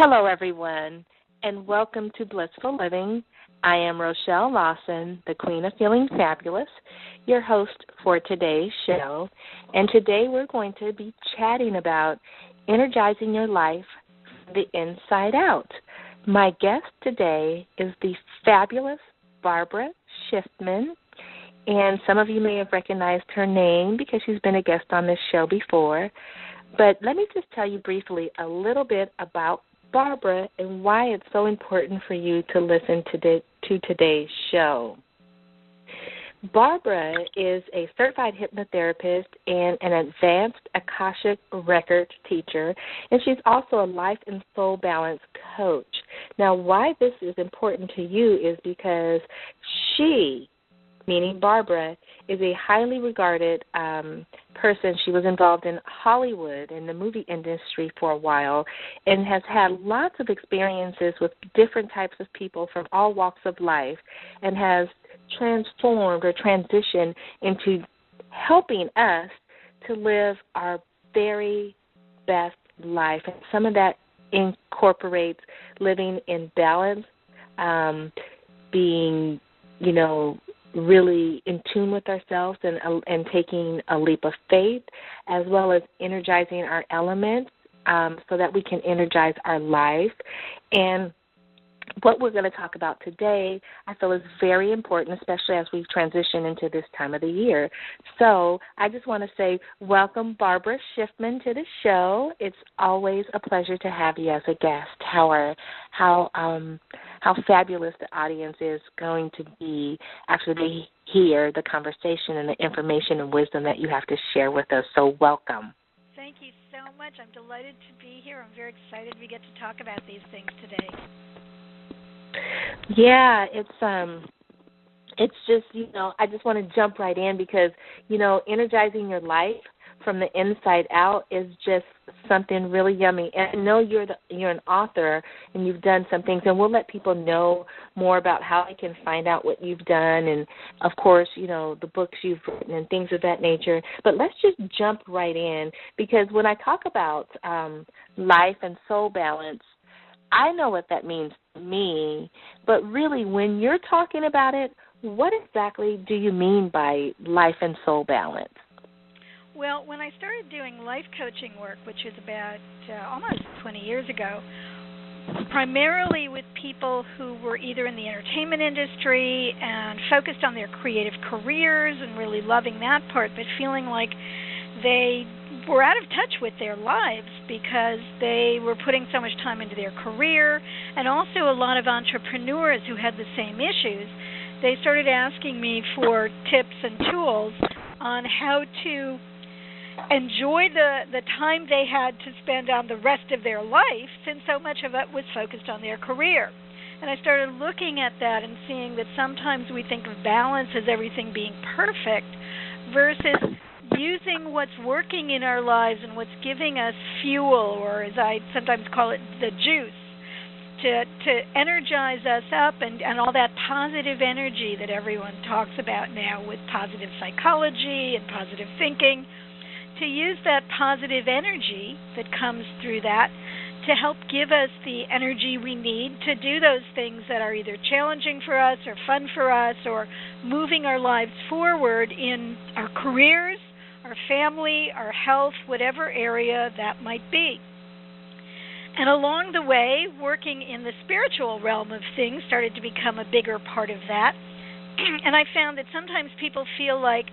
Hello, everyone, and welcome to Blissful Living. I am Rochelle Lawson, the Queen of Feeling Fabulous, your host for today's show. And today we're going to be chatting about energizing your life from the inside out. My guest today is the fabulous Barbara Schiffman. And some of you may have recognized her name because she's been a guest on this show before. But let me just tell you briefly a little bit about Barbara and why it's so important for you to listen to, the, to today's show. Barbara is a certified hypnotherapist and an advanced Akashic record teacher, and she's also a life and soul balance coach. Now, why this is important to you is because she meaning Barbara, is a highly regarded um, person. She was involved in Hollywood in the movie industry for a while and has had lots of experiences with different types of people from all walks of life and has transformed or transitioned into helping us to live our very best life. And some of that incorporates living in balance, um, being, you know, really in tune with ourselves and uh, and taking a leap of faith, as well as energizing our elements, um, so that we can energize our life. And what we're going to talk about today, I feel, is very important, especially as we transition into this time of the year. So I just want to say, welcome, Barbara Schiffman, to the show. It's always a pleasure to have you as a guest. How are how um how fabulous the audience is going to be after they hear the conversation and the information and wisdom that you have to share with us. So welcome. Thank you so much. I'm delighted to be here. I'm very excited we get to talk about these things today. Yeah, it's um it's just, you know, I just want to jump right in because, you know, energizing your life from the inside out is just something really yummy. And I know you're the, you're an author and you've done some things, and we'll let people know more about how they can find out what you've done, and of course, you know the books you've written and things of that nature. But let's just jump right in because when I talk about um, life and soul balance, I know what that means to me, but really, when you're talking about it, what exactly do you mean by life and soul balance? Well, when I started doing life coaching work, which was about uh, almost 20 years ago, primarily with people who were either in the entertainment industry and focused on their creative careers and really loving that part, but feeling like they were out of touch with their lives because they were putting so much time into their career, and also a lot of entrepreneurs who had the same issues. They started asking me for tips and tools on how to enjoy the the time they had to spend on the rest of their life since so much of it was focused on their career. And I started looking at that and seeing that sometimes we think of balance as everything being perfect versus using what's working in our lives and what's giving us fuel, or as I sometimes call it, the juice, to to energize us up and and all that positive energy that everyone talks about now with positive psychology and positive thinking. To use that positive energy that comes through that to help give us the energy we need to do those things that are either challenging for us or fun for us or moving our lives forward in our careers our family, our health, whatever area that might be. And along the way, working in the spiritual realm of things started to become a bigger part of that. and I found that sometimes people feel like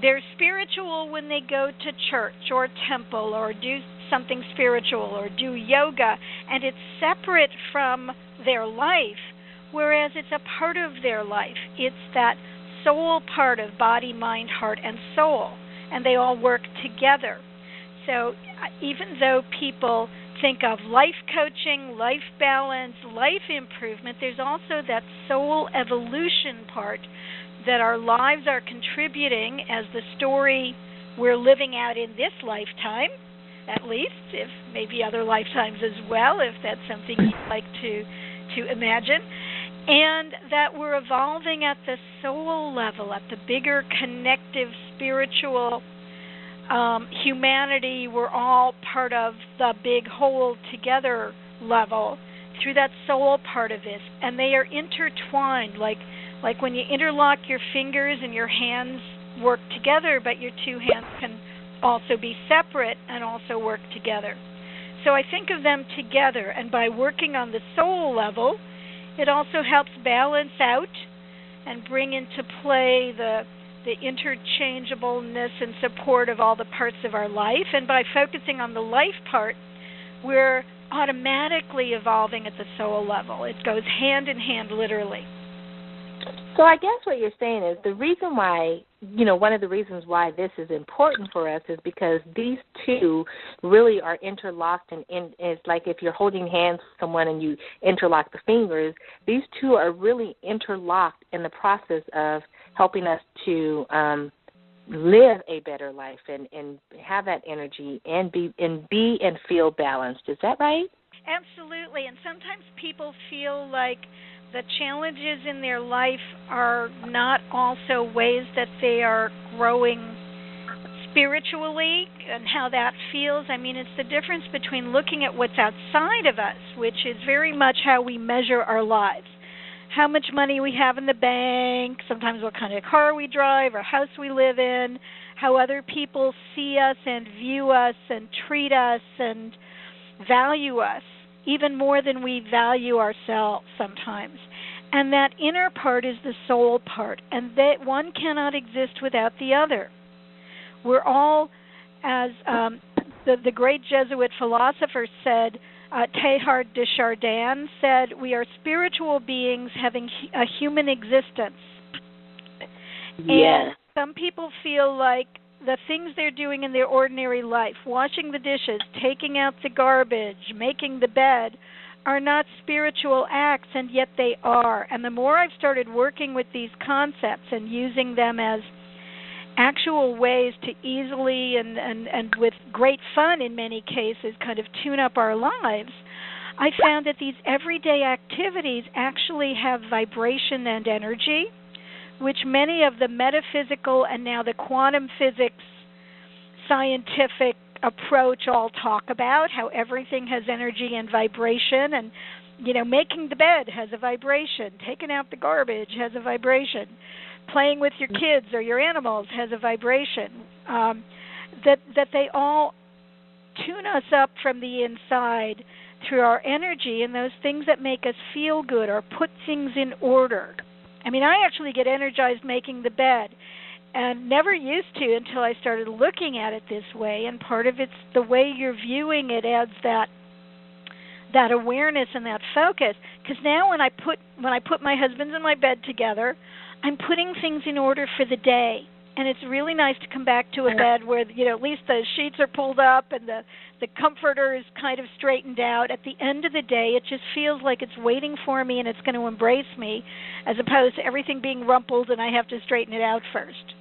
they're spiritual when they go to church or temple or do something spiritual or do yoga, and it's separate from their life, whereas it's a part of their life. It's that soul part of body, mind, heart, and soul and they all work together. So uh, even though people think of life coaching, life balance, life improvement, there's also that soul evolution part that our lives are contributing as the story we're living out in this lifetime, at least, if maybe other lifetimes as well, if that's something you'd like to to imagine. And that we're evolving at the soul level, at the bigger connective spiritual um, humanity, we're all part of the big whole together level through that soul part of this, and they are intertwined, like like when you interlock your fingers and your hands work together, but your two hands can also be separate and also work together. So I think of them together, and by working on the soul level, it also helps balance out and bring into play the the interchangeableness and support of all the parts of our life. And by focusing on the life part, we're automatically evolving at the soul level. It goes hand in hand, literally. So I guess what you're saying is the reason why, you know, one of the reasons why this is important for us is because these two really are interlocked and in, it's like if you're holding hands with someone and you interlock the fingers, these two are really interlocked in the process of helping us to um live a better life and and have that energy and be and be and feel balanced. Is that right? Absolutely. And sometimes people feel like the challenges in their life are not also ways that they are growing spiritually and how that feels. I mean, it's the difference between looking at what's outside of us, which is very much how we measure our lives how much money we have in the bank, sometimes what kind of car we drive or house we live in, how other people see us and view us and treat us and value us even more than we value ourselves sometimes. And that inner part is the soul part, and that one cannot exist without the other. We're all, as um, the the great Jesuit philosopher said, uh, Teilhard de Chardin said, "We are spiritual beings having a human existence." Yeah. And some people feel like the things they're doing in their ordinary life, washing the dishes, taking out the garbage, making the bed, are not spiritual acts, and yet they are. And the more I've started working with these concepts and using them as actual ways to easily and, and, and with great fun in many cases kind of tune up our lives, I found that these everyday activities actually have vibration and energy, which many of the metaphysical and now the quantum physics scientific approach all talk about how everything has energy and vibration and you know making the bed has a vibration taking out the garbage has a vibration playing with your kids or your animals has a vibration. Um, that that they all tune us up from the inside through our energy and those things that make us feel good or put things in order. I mean, I actually get energized making the bed and never used to until I started looking at it this way and part of it's the way you're viewing it adds that that awareness and that focus because now when I put when I put my husband's and my bed together I'm putting things in order for the day. And it's really nice to come back to a bed where you know at least the sheets are pulled up and the the comforter is kind of straightened out. At the end of the day, it just feels like it's waiting for me and it's going to embrace me, as opposed to everything being rumpled and I have to straighten it out first.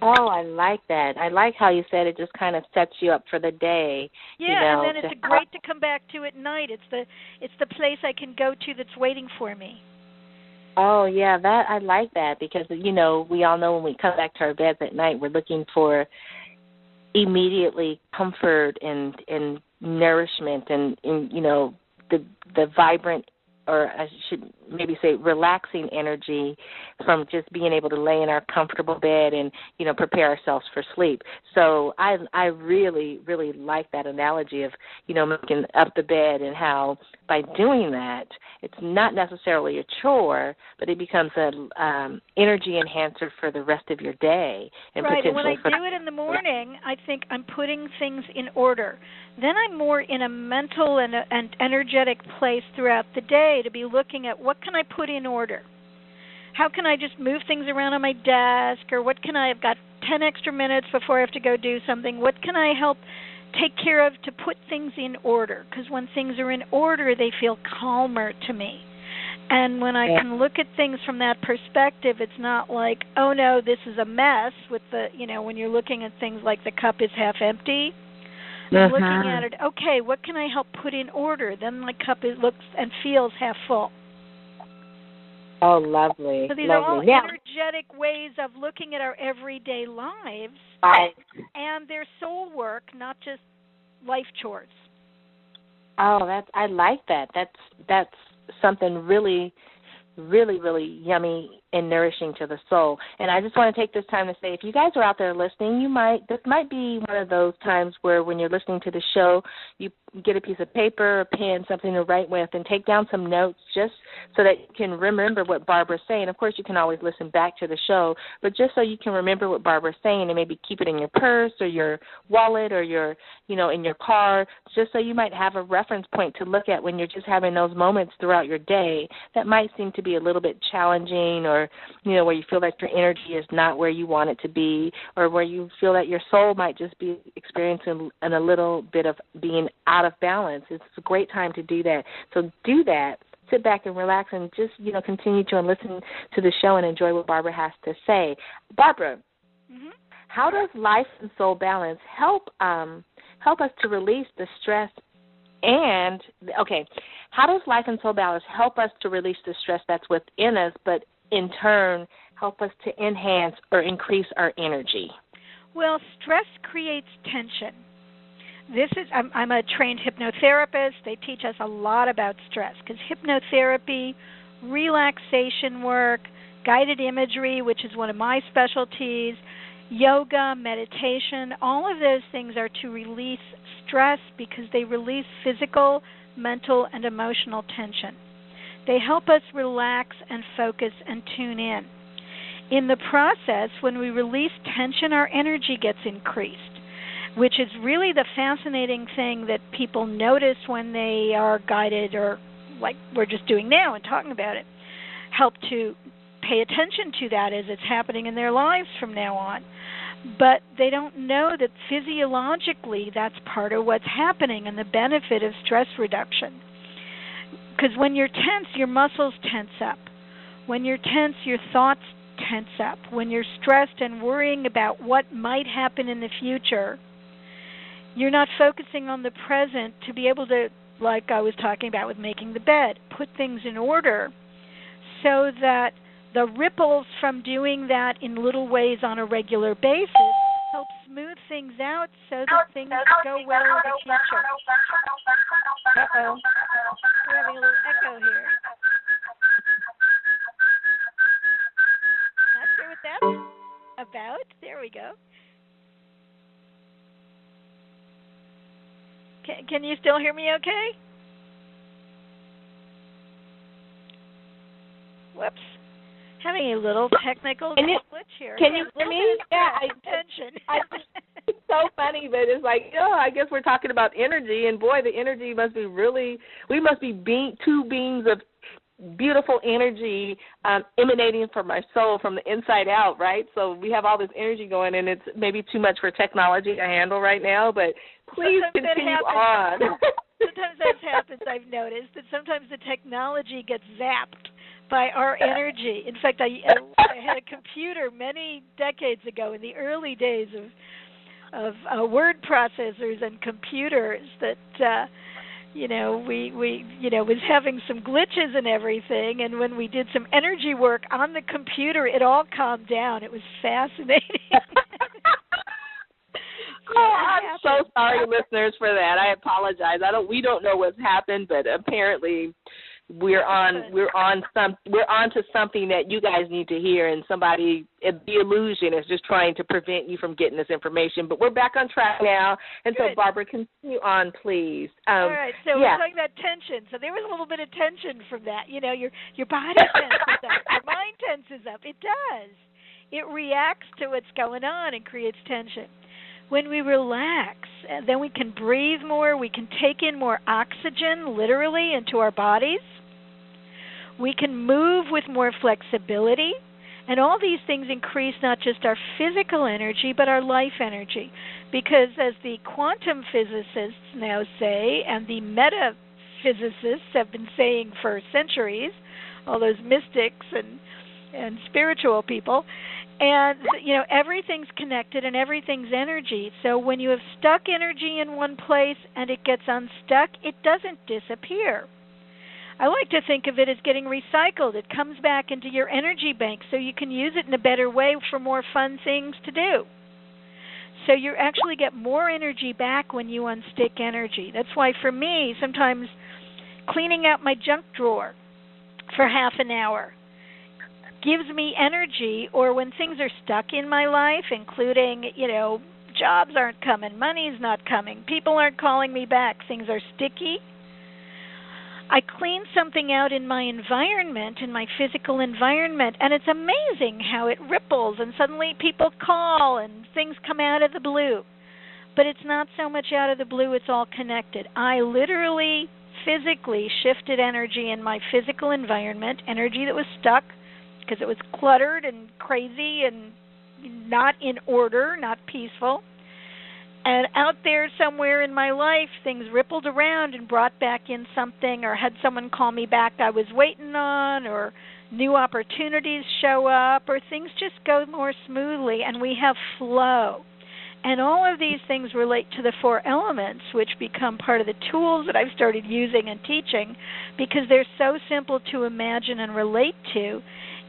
Oh, I like that. I like how you said it just kind of sets you up for the day. Yeah, you know, and then it's great to come back to at night. It's the it's the place I can go to that's waiting for me. Oh yeah, that I like that because you know we all know when we come back to our beds at night, we're looking for immediately comfort and and nourishment and, and you know the the vibrant or I should maybe say relaxing energy from just being able to lay in our comfortable bed and you know prepare ourselves for sleep. So I I really really like that analogy of you know making up the bed and how by doing that it's not necessarily a chore but it becomes a um energy enhancer for the rest of your day and right and when i do it in the morning i think i'm putting things in order then i'm more in a mental and, a, and energetic place throughout the day to be looking at what can i put in order how can i just move things around on my desk? Or what can i have got 10 extra minutes before i have to go do something. What can i help take care of to put things in order? Because when things are in order they feel calmer to me. And when i can look at things from that perspective it's not like oh no this is a mess with the you know when you're looking at things like the cup is half empty. Uh-huh. looking at it okay what can i help put in order? Then the cup is, looks and feels half full Oh, lovely. So these lovely. are all yeah. energetic ways of looking at our everyday lives, right. and their soul work, not just life chores. Oh, that's I like that. That's that's something really really, really yummy and nourishing to the soul. And I just want to take this time to say if you guys are out there listening, you might this might be one of those times where when you're listening to the show, you get a piece of paper, a pen, something to write with and take down some notes just so that you can remember what Barbara's saying. Of course you can always listen back to the show, but just so you can remember what Barbara's saying and maybe keep it in your purse or your wallet or your you know, in your car, just so you might have a reference point to look at when you're just having those moments throughout your day that might seem to be a little bit challenging or you know where you feel like your energy is not where you want it to be or where you feel that your soul might just be experiencing in a little bit of being out of balance. It's a great time to do that. So do that. Sit back and relax and just you know continue to listen to the show and enjoy what barbara has to say. Barbara mm-hmm. how does life and soul balance help um help us to release the stress and okay, how does life and soul balance help us to release the stress that's within us, but in turn help us to enhance or increase our energy? Well, stress creates tension. This is I'm, I'm a trained hypnotherapist. They teach us a lot about stress because hypnotherapy, relaxation work, guided imagery, which is one of my specialties, yoga, meditation, all of those things are to release stress because they release physical, mental, and emotional tension. They help us relax and focus and tune in. In the process, when we release tension, our energy gets increased, which is really the fascinating thing that people notice when they are guided or like we're just doing now and talking about it. Help to pay attention to that as it's happening in their lives from now on but they don't know that physiologically that's part of what's happening and the benefit of stress reduction. Because when you're tense, your muscles tense up. When you're tense, your thoughts tense up. When you're stressed and worrying about what might happen in the future, you're not focusing on the present to be able to, like I was talking about with making the bed, put things in order so that the ripples from doing that in little ways on a regular basis help smooth things out so that things go well in the future. Uh-oh. We're having a little echo here. Not sure what that's about. There we go. Can, can you still hear me okay? Whoops having a little technical can you, glitch here. Can you hear me? Yeah, I, attention. I, it's so funny, but it's like, oh, I guess we're talking about energy, and boy, the energy must be really. We must be being two beams of beautiful energy um, emanating from our soul from the inside out, right? So we have all this energy going, and it's maybe too much for technology to handle right now. But please sometimes continue on. sometimes that happens. I've noticed that sometimes the technology gets zapped by our energy. In fact, I, I had a computer many decades ago in the early days of of uh, word processors and computers that uh you know we we you know was having some glitches and everything. And when we did some energy work on the computer it all calmed down. It was fascinating. Oh i'm so sorry listeners for that. I apologize. I don't we don't know what's happened but apparently we're on we're on some we're on to something that you guys need to hear and somebody the illusion is just trying to prevent you from getting this information but we're back on track now. And Good. so barbara continue on please. Um, all right so yeah. we're talking about tension. So there was a little bit of tension from that. You know your your body tenses up your mind tenses up. It does. It reacts to what's going on and creates tension. When we relax, then we can breathe more, we can take in more oxygen literally into our bodies. We can move with more flexibility. And all these things increase not just our physical energy, but our life energy. Because as the quantum physicists now say, and the metaphysicists have been saying for centuries, all those mystics and and spiritual people, and you know everything's connected and everything's energy. So when you have stuck energy in one place and it gets unstuck, it doesn't disappear. I like to think of it as getting recycled. It comes back into your energy bank so you can use it in a better way for more fun things to do. So you actually get more energy back when you unstick energy. That's why for me, sometimes cleaning out my junk drawer for half an hour gives me energy or when things are stuck in my life including, you know, jobs aren't coming, money's not coming, people aren't calling me back, things are sticky I clean something out in my environment, in my physical environment, and it's amazing how it ripples and suddenly people call and things come out of the blue. But it's not so much out of the blue, it's all connected. I literally physically shifted energy in my physical environment, energy that was stuck because it was cluttered and crazy and not in order, not peaceful and out there somewhere in my life things rippled around and brought back in something or had someone call me back I was waiting on or new opportunities show up or things just go more smoothly and we have flow. And all of these things relate to the four elements, which become part of the tools that I've started using and teaching because they're so simple to imagine and relate to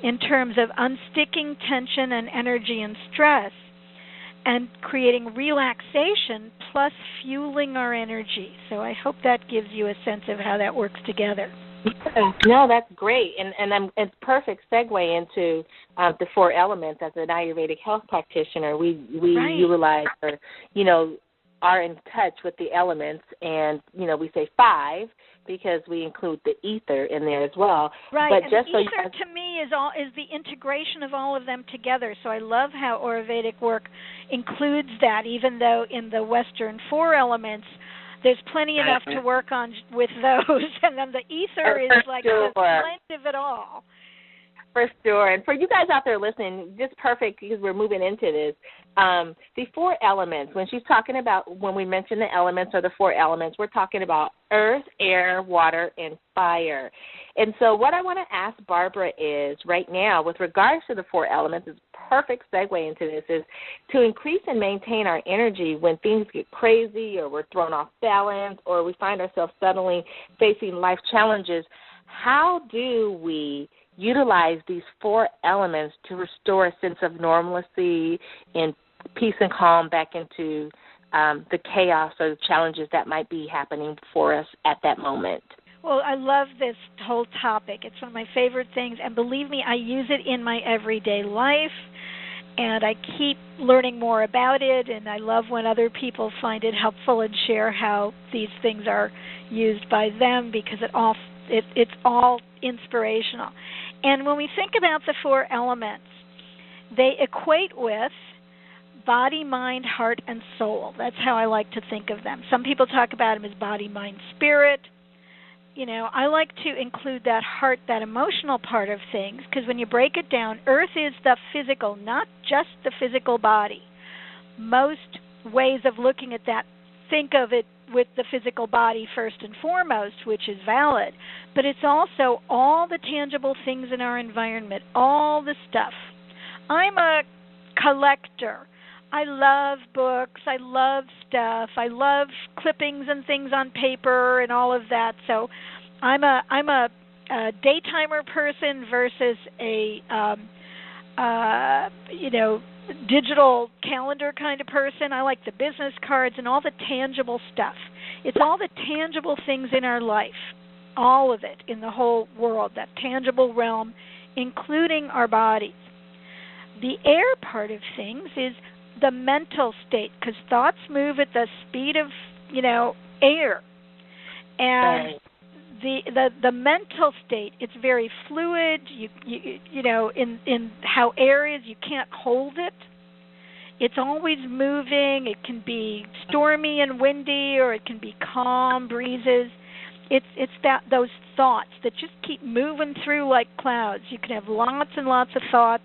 in terms of unsticking tension and energy and stress and creating relaxation plus fueling our energy. So I hope that gives you a sense of how that works together. No, that's great, and and I'm, it's perfect segue into uh, the four elements. As an Ayurvedic health practitioner, we we right. utilize or you know are in touch with the elements, and you know we say five because we include the ether in there as well. Right. But and just the so ether you to me is all is the integration of all of them together. So I love how Ayurvedic work includes that, even though in the Western four elements there's plenty enough to work on with those, and then the ether is like sure. the blend of it all. For sure. And for you guys out there listening, just perfect because we're moving into this. Um, the four elements, when she's talking about, when we mention the elements or the four elements, we're talking about earth, air, water, and fire. And so, what I want to ask Barbara is right now, with regards to the four elements, is perfect segue into this is to increase and maintain our energy when things get crazy or we're thrown off balance or we find ourselves suddenly facing life challenges. How do we utilize these four elements to restore a sense of normalcy and peace and calm back into um, the chaos or the challenges that might be happening for us at that moment. Well, I love this whole topic. It's one of my favorite things, and believe me, I use it in my everyday life, and I keep learning more about it. And I love when other people find it helpful and share how these things are used by them because it all it, it's all inspirational. And when we think about the four elements, they equate with body, mind, heart, and soul. That's how I like to think of them. Some people talk about them as body, mind, spirit. You know, I like to include that heart, that emotional part of things, because when you break it down, earth is the physical, not just the physical body. Most ways of looking at that think of it with the physical body first and foremost, which is valid, but it's also all the tangible things in our environment, all the stuff. I'm a collector. I love books. I love stuff. I love clippings and things on paper and all of that. So I'm a I'm a, a daytimer person versus a um uh you know digital calendar kind of person. I like the business cards and all the tangible stuff. It's all the tangible things in our life, all of it in the whole world, that tangible realm, including our bodies. The air part of things is the mental state because thoughts move at the speed of, you know, air. And Right. The the the mental state it's very fluid. You you you know in in how air is you can't hold it. It's always moving. It can be stormy and windy or it can be calm breezes. It's it's that those thoughts that just keep moving through like clouds. You can have lots and lots of thoughts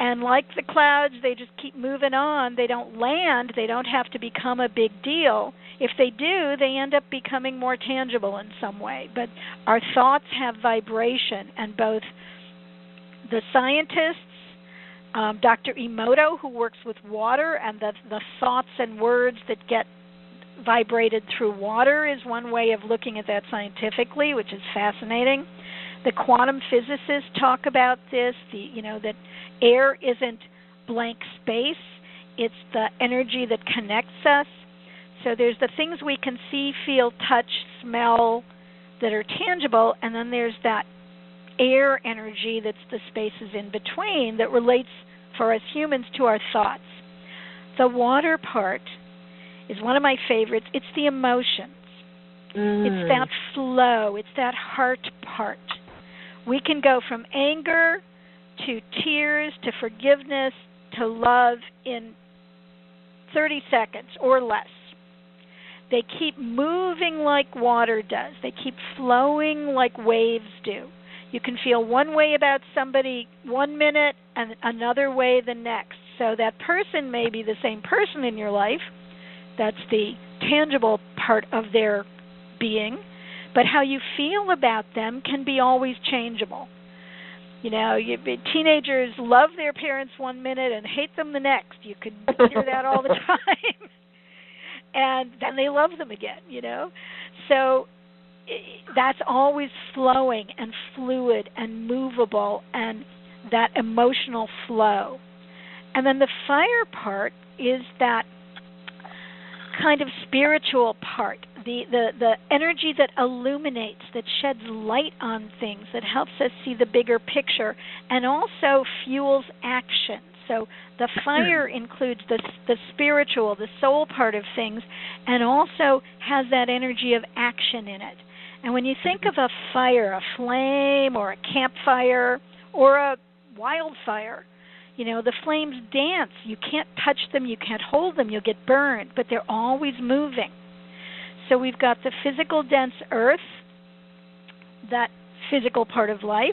And like the clouds, they just keep moving on. They don't land, they don't have to become a big deal. If they do, they end up becoming more tangible in some way. But our thoughts have vibration, and both the scientists, um, Dr. Emoto, who works with water, and the, the thoughts and words that get vibrated through water is one way of looking at that scientifically, which is fascinating. The quantum physicists talk about this, the you know that air isn't blank space, it's the energy that connects us. So there's the things we can see, feel, touch, smell that are tangible, and then there's that air energy that's the spaces in between that relates for us humans to our thoughts. The water part is one of my favorites. It's the emotions. Mm. It's that flow. It's that heart part. We can go from anger to tears to forgiveness to love in 30 seconds or less. They keep moving like water does. They keep flowing like waves do. You can feel one way about somebody one minute and another way the next. So that person may be the same person in your life. That's the tangible part of their being. But how you feel about them can be always changeable. You know, you, teenagers love their parents one minute and hate them the next. You can hear that all the time. And then they love them again, you know. So that's always flowing and fluid and movable and that emotional flow. And then the fire part is that kind of spiritual part, the, the, the energy that illuminates, that sheds light on things, that helps us see the bigger picture, and also fuels action. So the fire includes the the spiritual, the soul part of things, and also has that energy of action in it. And when you think of a fire, a flame or a campfire or a wildfire, you know, the flames dance. You can't touch them, you can't hold them, you'll get burned, but they're always moving. So we've got the physical dense earth, that physical part of life,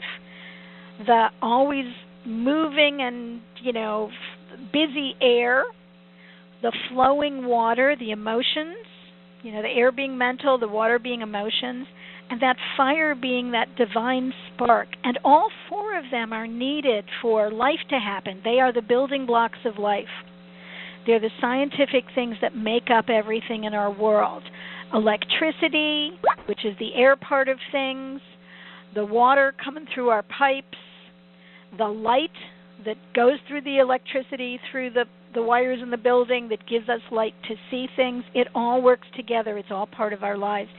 the always moving and, you know, busy air, the flowing water, the emotions, you know, the air being mental, the water being emotions, and that fire being that divine spark. And all four of them are needed for life to happen. They are the building blocks of life. They're the scientific things that make up everything in our world. Electricity, which is the air part of things, the water coming through our pipes, the light that goes through the electricity through the the wires in the building that gives us light to see things it all works together it's all part of our lives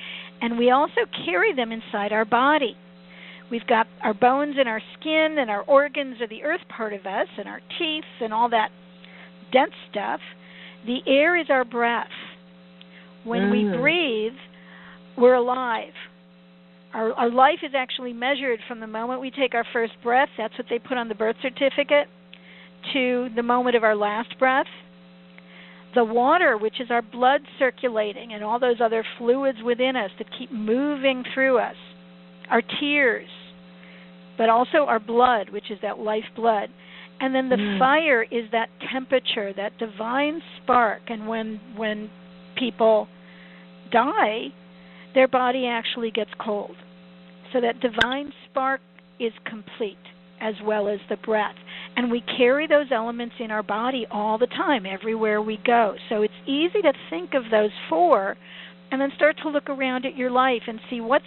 and we also carry them inside our body. We've got our bones and our skin and our organs are the earth part of us and our teeth and all that dense stuff. The air is our breath. When mm. we breathe, we're alive. Our, our life is actually measured from the moment we take our first breath, that's what they put on the birth certificate, to the moment of our last breath the water, which is our blood circulating, and all those other fluids within us that keep moving through us, our tears, but also our blood, which is that life blood. And then the mm. fire is that temperature, that divine spark. And when when people die, their body actually gets cold. So that divine spark is complete as well as the breath. And we carry those elements in our body all the time, everywhere we go. So it's easy to think of those four and then start to look around at your life and see what's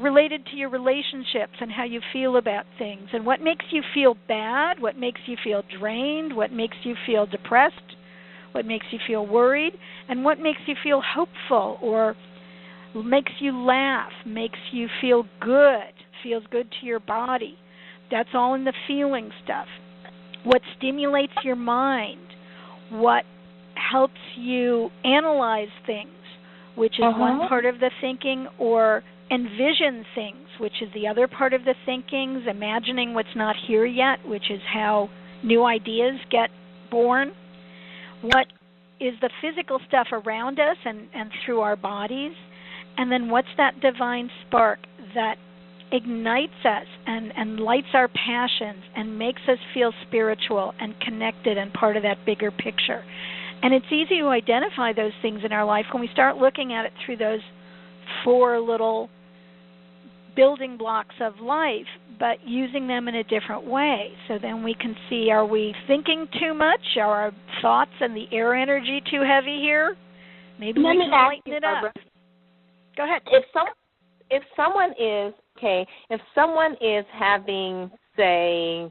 related to your relationships and how you feel about things and what makes you feel bad, what makes you feel drained, what makes you feel depressed, what makes you feel worried, and what makes you feel hopeful or makes you laugh, makes you feel good, feels good to your body. That's all in the feeling stuff. What stimulates your mind, what helps you analyze things, which is uh-huh. one part of the thinking, or envision things, which is the other part of the thinkings, imagining what's not here yet, which is how new ideas get born. What is the physical stuff around us and, and through our bodies? And then what's that divine spark that ignites us and, and lights our passions and makes us feel spiritual and connected and part of that bigger picture. And it's easy to identify those things in our life when we start looking at it through those four little building blocks of life, but using them in a different way. So then we can see are we thinking too much? Are our thoughts and the air energy too heavy here? Maybe Let we can lighten you, it Barbara. Go ahead. If some if someone is okay, if someone is having say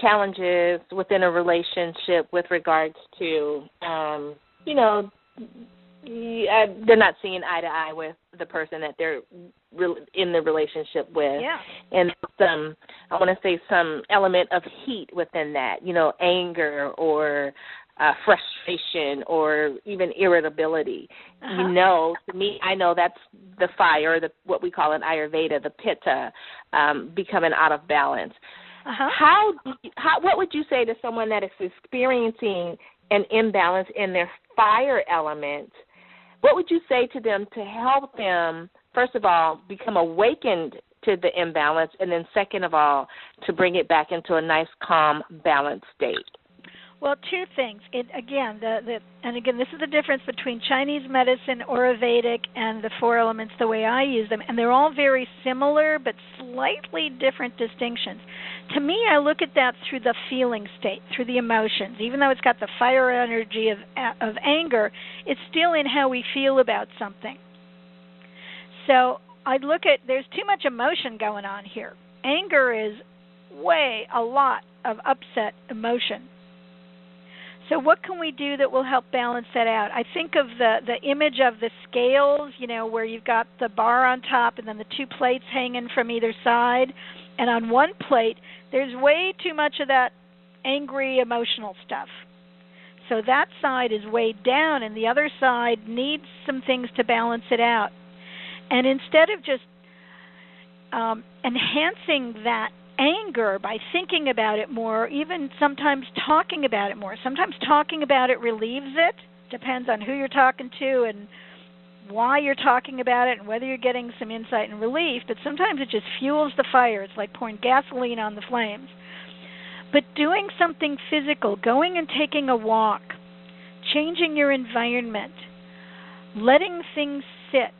challenges within a relationship with regards to um you know they're not seeing eye to eye with the person that they're re- in the relationship with Yeah. and some I want to say some element of heat within that, you know, anger or uh, frustration or even irritability. Uh-huh. You know, to me, I know that's the fire, the what we call in Ayurveda, the pitta, um, becoming out of balance. Uh-huh. How, do you, how what would you say to someone that is experiencing an imbalance in their fire element? What would you say to them to help them first of all become awakened to the imbalance and then second of all to bring it back into a nice calm balanced state? Well, two things. It again, the the and again, this is the difference between Chinese medicine, Ayurvedic, and the four elements the way I use them, and they're all very similar but slightly different distinctions. To me, I look at that through the feeling state, through the emotions. Even though it's got the fire energy of of anger, it's still in how we feel about something. So I look at there's too much emotion going on here. Anger is way a lot of upset emotion. So what can we do that will help balance that out? I think of the the image of the scales, you know, where you've got the bar on top and then the two plates hanging from either side, and on one plate there's way too much of that angry emotional stuff. So that side is weighed down and the other side needs some things to balance it out. And instead of just um, enhancing that anger by thinking about it more, or even sometimes talking about it more. Sometimes talking about it relieves it. Depends on who you're talking to and why you're talking about it and whether you're getting some insight and relief. But sometimes it just fuels the fire. It's like pouring gasoline on the flames. But doing something physical, going and taking a walk, changing your environment, letting things sit,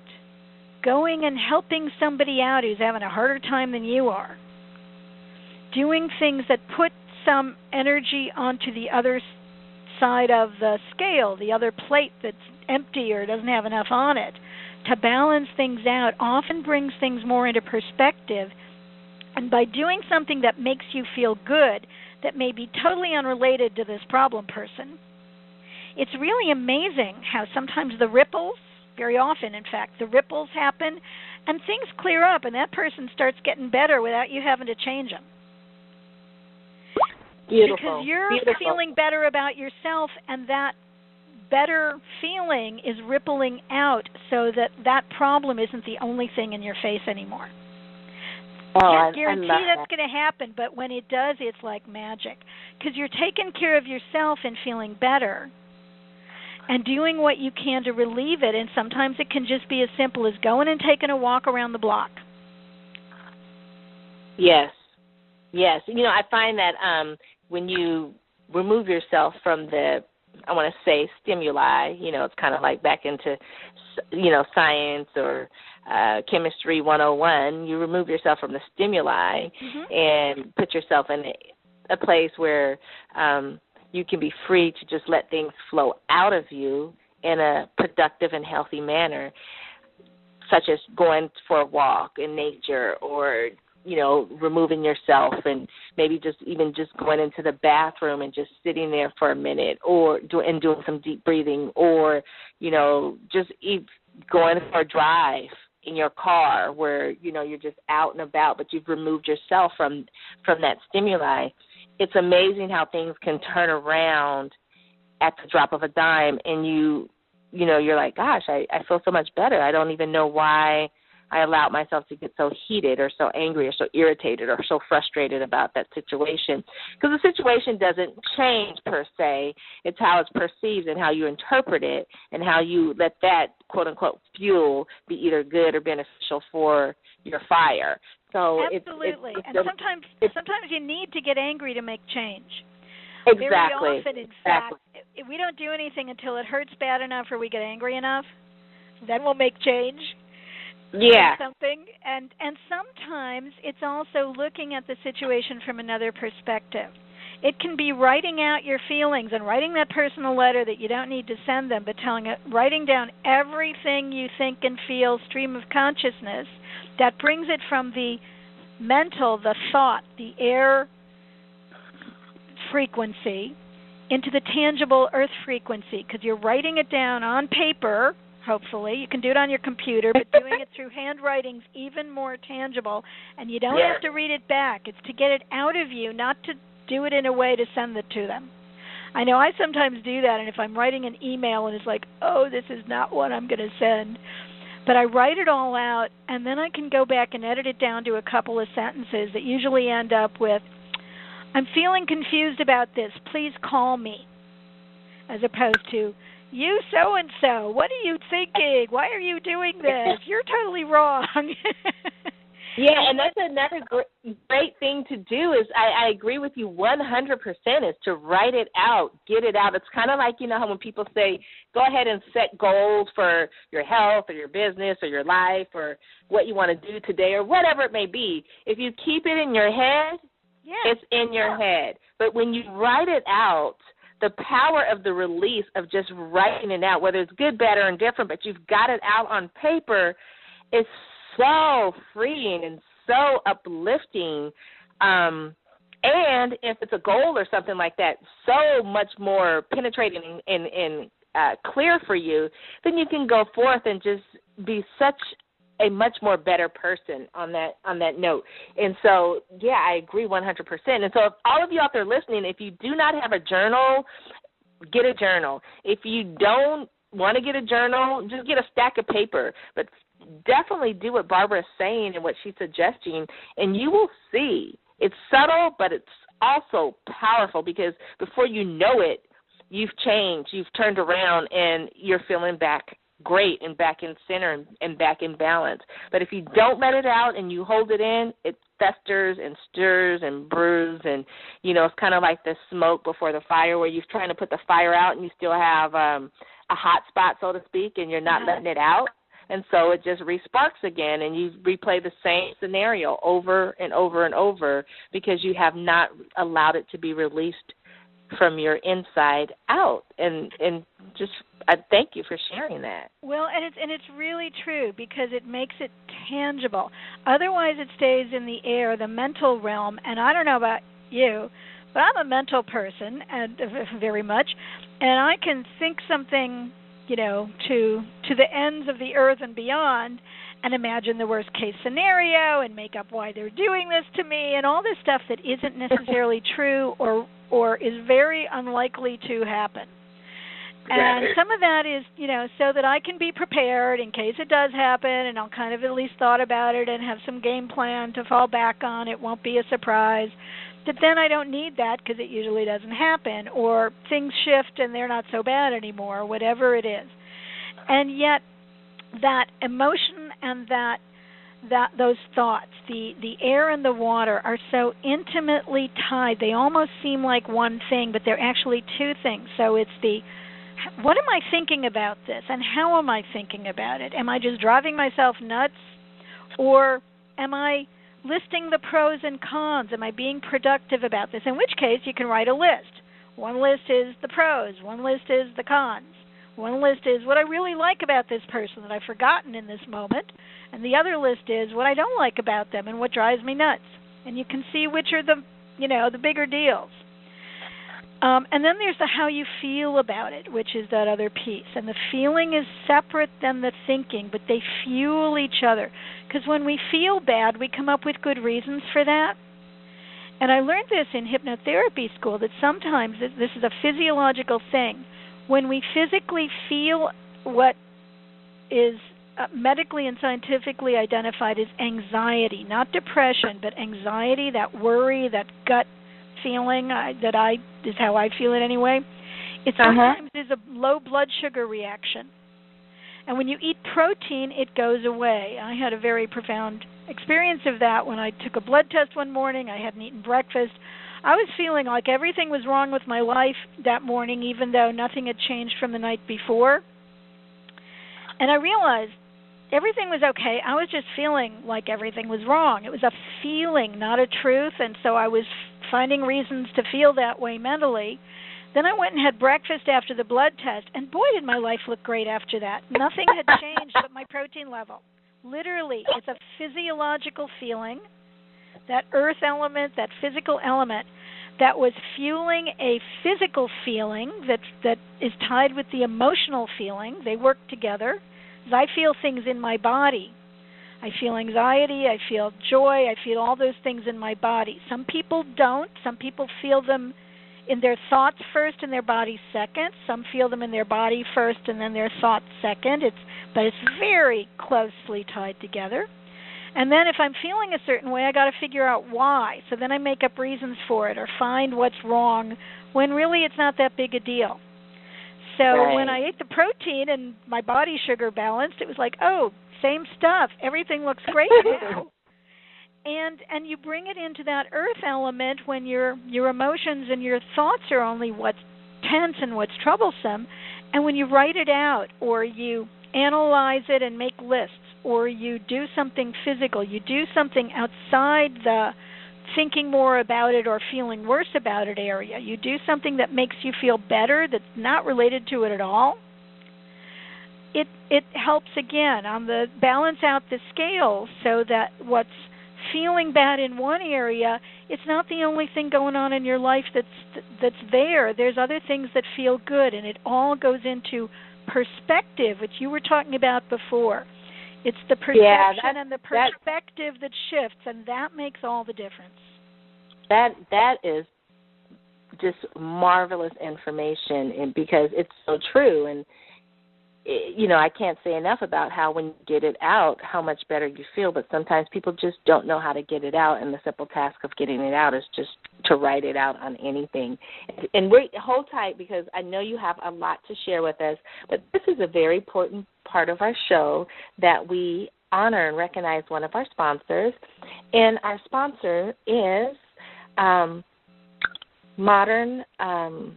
going and helping somebody out who's having a harder time than you are doing things that put some energy onto the other side of the scale, the other plate that's empty or doesn't have enough on it, to balance things out often brings things more into perspective. And by doing something that makes you feel good, that may be totally unrelated to this problem person, it's really amazing how sometimes the ripples, very often in fact, the ripples happen and things clear up and that person starts getting better without you having to change them. Beautiful. Because you're Beautiful. feeling better about yourself, and that better feeling is rippling out so that that problem isn't the only thing in your face anymore. Oh, I, Can't guarantee that's that. going to happen, but when it does, it's like magic. Because you're taking care of yourself and feeling better and doing what you can to relieve it. And sometimes it can just be as simple as going and taking a walk around the block. Yes. Yes. You know, I find that um when you remove yourself from the I want to say stimuli, you know, it's kind of like back into you know, science or uh chemistry 101, you remove yourself from the stimuli Mhm. and put yourself in a, a place where um you can be free to just let things flow out of you in a productive and healthy manner such as going for a walk in nature or you know removing yourself and maybe just even just going into the bathroom and just sitting there for a minute or do and doing some deep breathing or you know just e going for a drive in your car where you know you're just out and about but you've removed yourself from from that stimuli. It's amazing how things can turn around at the drop of a dime and you you know you're like gosh i i feel so much better. I don't even know why I allowed myself to get so heated or so angry or so irritated or so frustrated about that situation. Because the situation doesn't change per se, it's how it's perceived and how you interpret it and how you let that quote unquote fuel be either good or beneficial for your fire. So absolutely, it's, it's, and sometimes sometimes you need to get angry to make change. Exactly. Very often, in exactly. fact, we don't do anything until it hurts bad enough or we get angry enough. Then we'll make change. Yeah. Something, and and sometimes it's also looking at the situation from another perspective. It can be writing out your feelings and writing that personal letter that you don't need to send them, but telling it, writing down everything you think and feel, stream of consciousness, that brings it from the mental, the thought, the air frequency into the tangible earth frequency because you're writing it down on paper hopefully you can do it on your computer but doing it through handwriting's even more tangible and you don't yeah. have to read it back it's to get it out of you not to do it in a way to send it to them i know i sometimes do that and if i'm writing an email and it's like oh this is not what i'm going to send but I write it all out and then I can go back and edit it down to a couple of sentences that usually end up with I'm feeling confused about this. Please call me. As opposed to, you so and so, what are you thinking? Why are you doing this? You're totally wrong. yeah, and that's another great thing to do is I, I agree with you 100% is to write it out, get it out. It's kind of like, you know, how when people say, go ahead and set goals for your health or your business or your life or what you want to do today or whatever it may be. If you keep it in your head, yeah. It's in your head. But when you write it out, the power of the release of just writing it out, whether it's good, bad, or indifferent, but you've got it out on paper, is so freeing and so uplifting. Um, and if it's a goal or something like that, so much more penetrating and, and uh, clear for you, then you can go forth and just be such a much more better person on that on that note. And so, yeah, I agree 100%. And so, if all of you out there listening, if you do not have a journal, get a journal. If you don't want to get a journal, just get a stack of paper. But definitely do what Barbara is saying and what she's suggesting, and you will see. It's subtle, but it's also powerful because before you know it, you've changed, you've turned around, and you're feeling back great and back in center and, and back in balance. But if you don't let it out and you hold it in, it festers and stirs and brews and you know it's kind of like the smoke before the fire where you're trying to put the fire out and you still have um a hot spot so to speak and you're not letting it out and so it just resparks again and you replay the same scenario over and over and over because you have not allowed it to be released from your inside out and and just I thank you for sharing that. Well, and it's and it's really true because it makes it tangible. Otherwise, it stays in the air, the mental realm. And I don't know about you, but I'm a mental person, and very much, and I can think something, you know, to to the ends of the earth and beyond, and imagine the worst case scenario and make up why they're doing this to me and all this stuff that isn't necessarily true or or is very unlikely to happen. And some of that is, you know, so that I can be prepared in case it does happen and I'll kind of at least thought about it and have some game plan to fall back on. It won't be a surprise. But then I don't need that because it usually doesn't happen or things shift and they're not so bad anymore, whatever it is. And yet that emotion and that that those thoughts the the air and the water are so intimately tied they almost seem like one thing but they're actually two things so it's the what am I thinking about this and how am I thinking about it? Am I just driving myself nuts or am I listing the pros and cons? Am I being productive about this? In which case, you can write a list. One list is the pros, one list is the cons. One list is what I really like about this person that I've forgotten in this moment, and the other list is what I don't like about them and what drives me nuts. And you can see which are the, you know, the bigger deals. Um, and then there's the how you feel about it, which is that other piece. And the feeling is separate than the thinking, but they fuel each other. Because when we feel bad, we come up with good reasons for that. And I learned this in hypnotherapy school that sometimes this is a physiological thing. When we physically feel what is uh, medically and scientifically identified as anxiety, not depression, but anxiety, that worry, that gut feeling uh, that I is how I feel it anyway. It uh-huh. sometimes uh-huh. is a low blood sugar reaction. And when you eat protein, it goes away. I had a very profound experience of that when I took a blood test one morning. I hadn't eaten breakfast. I was feeling like everything was wrong with my life that morning, even though nothing had changed from the night before. And I realized everything was okay. I was just feeling like everything was wrong. It was a feeling, not a truth. And so I was finding reasons to feel that way mentally. Then I went and had breakfast after the blood test, and boy, did my life look great after that. Nothing had changed but my protein level. Literally, it's a physiological feeling. That earth element, that physical element, that was fueling a physical feeling that that is tied with the emotional feeling. They work together. I feel things in my body. I feel anxiety, I feel joy, I feel all those things in my body. Some people don't. Some people feel them in their thoughts first and their body second. Some feel them in their body first and then their thoughts second. It's but it's very closely tied together. And then if I'm feeling a certain way, I got to figure out why. So then I make up reasons for it or find what's wrong when really it's not that big a deal. So right. when I ate the protein and my body sugar balanced, it was like, "Oh, same stuff. Everything looks great now." and and you bring it into that earth element when your your emotions and your thoughts are only what's tense and what's troublesome and when you write it out or you analyze it and make lists or you do something physical you do something outside the thinking more about it or feeling worse about it area you do something that makes you feel better that's not related to it at all it it helps again on the balance out the scale so that what's feeling bad in one area, it's not the only thing going on in your life that's that's there. There's other things that feel good, and it all goes into perspective, which you were talking about before. It's the perception yeah, that, and the perspective that, that shifts, and that makes all the difference. That that is just marvelous information, and because it's so true, and you know, I can't say enough about how when you get it out, how much better you feel. But sometimes people just don't know how to get it out, and the simple task of getting it out is just to write it out on anything. And we hold tight because I know you have a lot to share with us. But this is a very important part of our show that we honor and recognize one of our sponsors, and our sponsor is um, Modern. Um,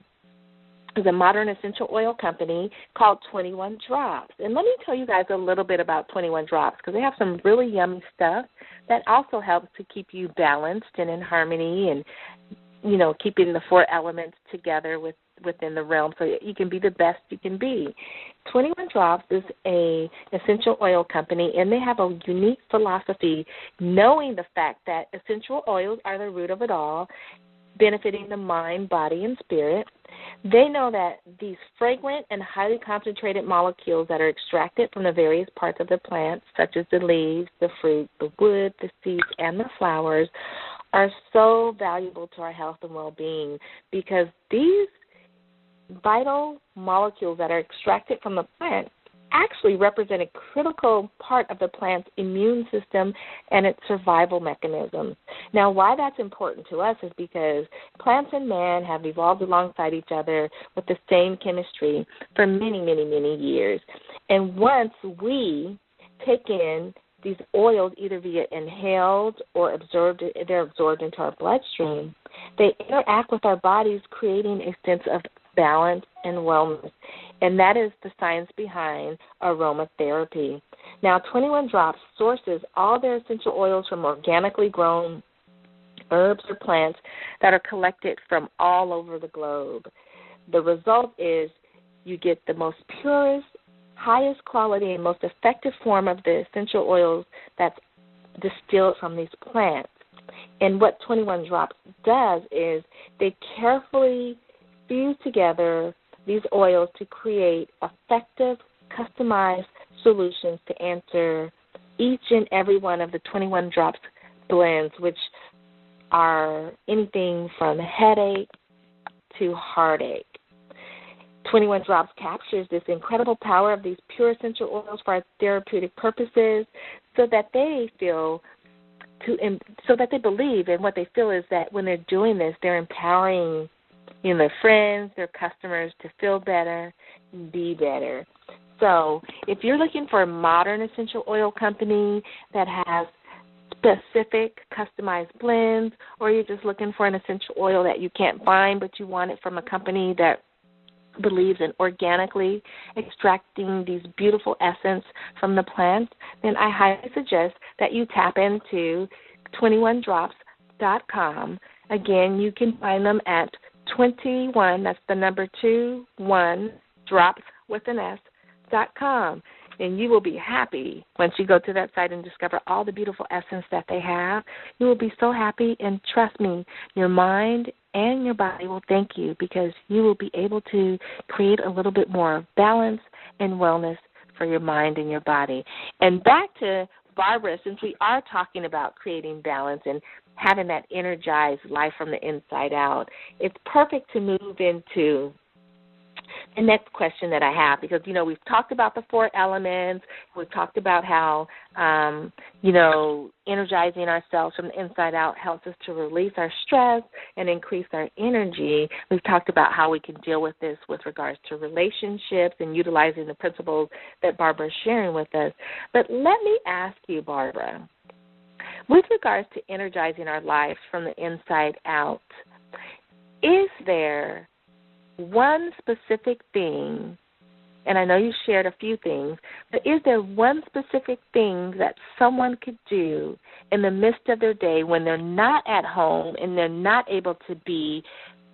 is a modern essential oil company called 21 Drops. And let me tell you guys a little bit about 21 Drops because they have some really yummy stuff that also helps to keep you balanced and in harmony and you know keeping the four elements together with within the realm so you can be the best you can be. 21 Drops is a essential oil company and they have a unique philosophy knowing the fact that essential oils are the root of it all benefiting the mind, body, and spirit. They know that these fragrant and highly concentrated molecules that are extracted from the various parts of the plant, such as the leaves, the fruit, the wood, the seeds, and the flowers, are so valuable to our health and well being because these vital molecules that are extracted from the plant actually represent a critical part of the plant's immune system and its survival mechanisms. Now, why that's important to us is because plants and man have evolved alongside each other with the same chemistry for many, many, many years. And once we take in these oils either via inhaled or absorbed they're absorbed into our bloodstream they interact with our bodies creating a sense of balance and wellness and that is the science behind aromatherapy. Now, 21 Drops sources all their essential oils from organically grown herbs or plants that are collected from all over the globe. The result is you get the most purest, highest quality, and most effective form of the essential oils that's distilled from these plants. And what 21 Drops does is they carefully fuse together these oils to create effective, customized solutions to answer each and every one of the 21 drops blends, which are anything from headache to heartache. 21 Drops captures this incredible power of these pure essential oils for our therapeutic purposes so that they feel to so that they believe and what they feel is that when they're doing this they're empowering you know, their friends, their customers to feel better, and be better. So, if you're looking for a modern essential oil company that has specific customized blends, or you're just looking for an essential oil that you can't find but you want it from a company that believes in organically extracting these beautiful essence from the plants, then I highly suggest that you tap into 21drops.com. Again, you can find them at 21, that's the number 2, 1, drops with an S, dot com and you will be happy once you go to that site and discover all the beautiful essence that they have. You will be so happy, and trust me, your mind and your body will thank you because you will be able to create a little bit more balance and wellness for your mind and your body. And back to Barbara, since we are talking about creating balance and having that energized life from the inside out, it's perfect to move into the next question that I have because you know we've talked about the four elements, we've talked about how um, you know energizing ourselves from the inside out helps us to release our stress and increase our energy. We've talked about how we can deal with this with regards to relationships and utilizing the principles that Barbara is sharing with us. But let me ask you, Barbara, with regards to energizing our lives from the inside out, is there one specific thing, and I know you shared a few things, but is there one specific thing that someone could do in the midst of their day when they're not at home and they're not able to be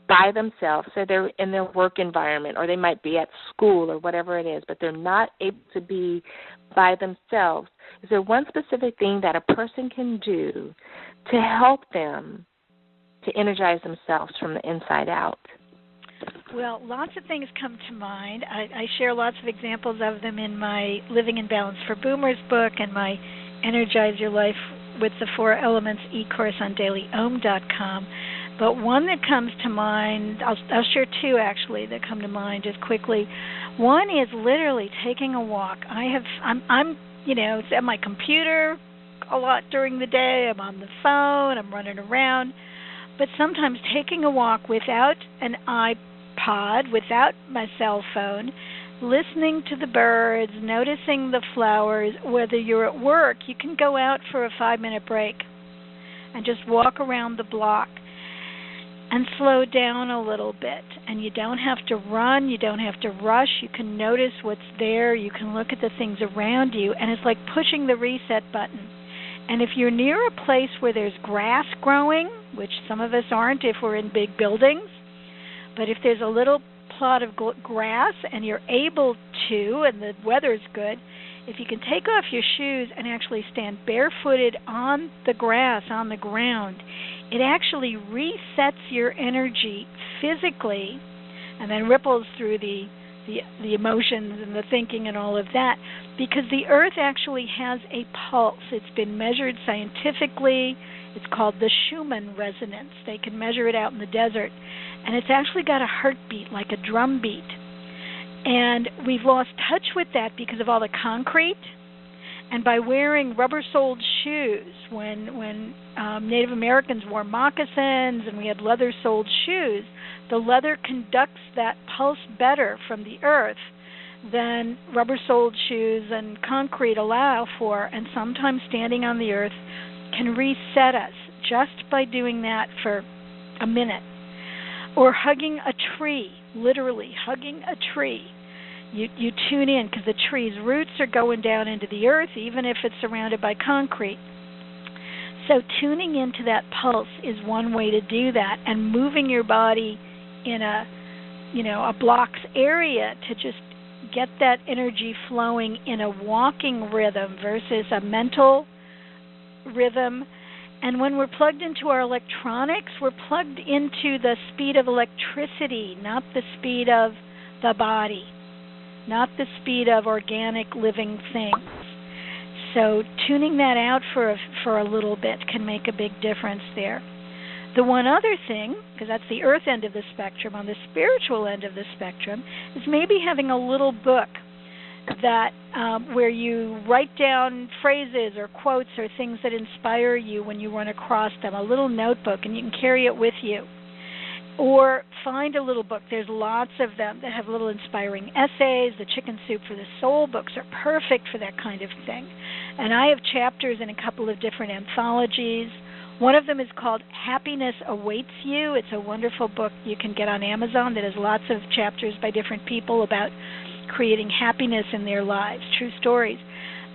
by themselves, so they're in their work environment or they might be at school or whatever it is, but they're not able to be by themselves. Is there one specific thing that a person can do to help them to energize themselves from the inside out? Well, lots of things come to mind. I, I share lots of examples of them in my Living in Balance for Boomers book and my Energize Your Life with the Four Elements e-course on dailyom.com. But one that comes to mind, I'll, I'll share two actually that come to mind just quickly. One is literally taking a walk. I have, I'm, I'm, you know, at my computer a lot during the day. I'm on the phone. I'm running around but sometimes taking a walk without an iPod, without my cell phone, listening to the birds, noticing the flowers, whether you're at work, you can go out for a five minute break and just walk around the block and slow down a little bit. And you don't have to run, you don't have to rush. You can notice what's there, you can look at the things around you, and it's like pushing the reset button. And if you're near a place where there's grass growing, which some of us aren't if we're in big buildings, but if there's a little plot of grass and you're able to, and the weather's good, if you can take off your shoes and actually stand barefooted on the grass, on the ground, it actually resets your energy physically and then ripples through the the the emotions and the thinking and all of that because the earth actually has a pulse. It's been measured scientifically it's called the schumann resonance. They can measure it out in the desert. And it's actually got a heartbeat like a drum beat. And we've lost touch with that because of all the concrete. And by wearing rubber-soled shoes when when um, Native Americans wore moccasins and we had leather-soled shoes, the leather conducts that pulse better from the earth than rubber-soled shoes and concrete allow for. And sometimes standing on the earth can reset us just by doing that for a minute, or hugging a tree, literally hugging a tree. You you tune in because the tree's roots are going down into the earth even if it's surrounded by concrete. So tuning into that pulse is one way to do that and moving your body in a you know a blocks area to just get that energy flowing in a walking rhythm versus a mental rhythm and when we're plugged into our electronics we're plugged into the speed of electricity not the speed of the body not the speed of organic living things. So tuning that out for a, for a little bit can make a big difference there. The one other thing, because that's the earth end of the spectrum, on the spiritual end of the spectrum, is maybe having a little book that um, where you write down phrases or quotes or things that inspire you when you run across them, a little notebook, and you can carry it with you. or find a little book. There's lots of them that have little inspiring essays. The Chicken Soup for the Soul books are perfect for that kind of thing. And I have chapters in a couple of different anthologies. One of them is called Happiness Awaits You. It's a wonderful book you can get on Amazon that has lots of chapters by different people about creating happiness in their lives, true stories.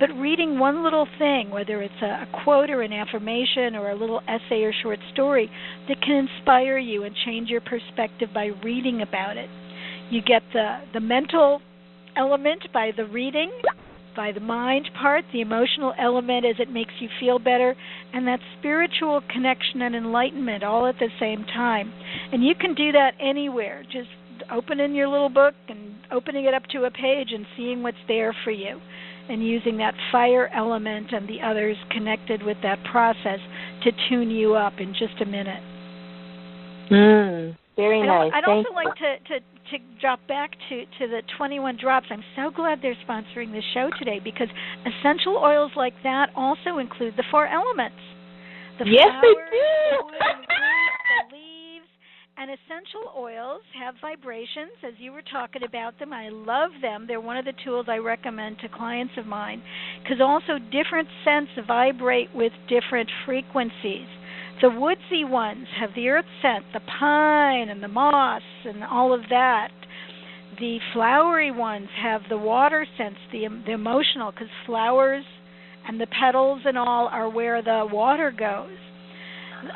But reading one little thing, whether it's a, a quote or an affirmation or a little essay or short story, that can inspire you and change your perspective by reading about it. You get the, the mental element by the reading, by the mind part, the emotional element as it makes you feel better, and that spiritual connection and enlightenment all at the same time. And you can do that anywhere. Just opening your little book and opening it up to a page and seeing what's there for you and using that fire element and the others connected with that process to tune you up in just a minute. Mm, very nice. I'd, I'd also like to, to to drop back to to the 21 drops. I'm so glad they're sponsoring this show today because essential oils like that also include the four elements. The yes, flowers, they do. the, wood, the leaves, and essential oils have vibrations, as you were talking about them. I love them. They're one of the tools I recommend to clients of mine because also different scents vibrate with different frequencies. The woodsy ones have the earth scent, the pine and the moss and all of that. The flowery ones have the water scents, the, the emotional, because flowers and the petals and all are where the water goes.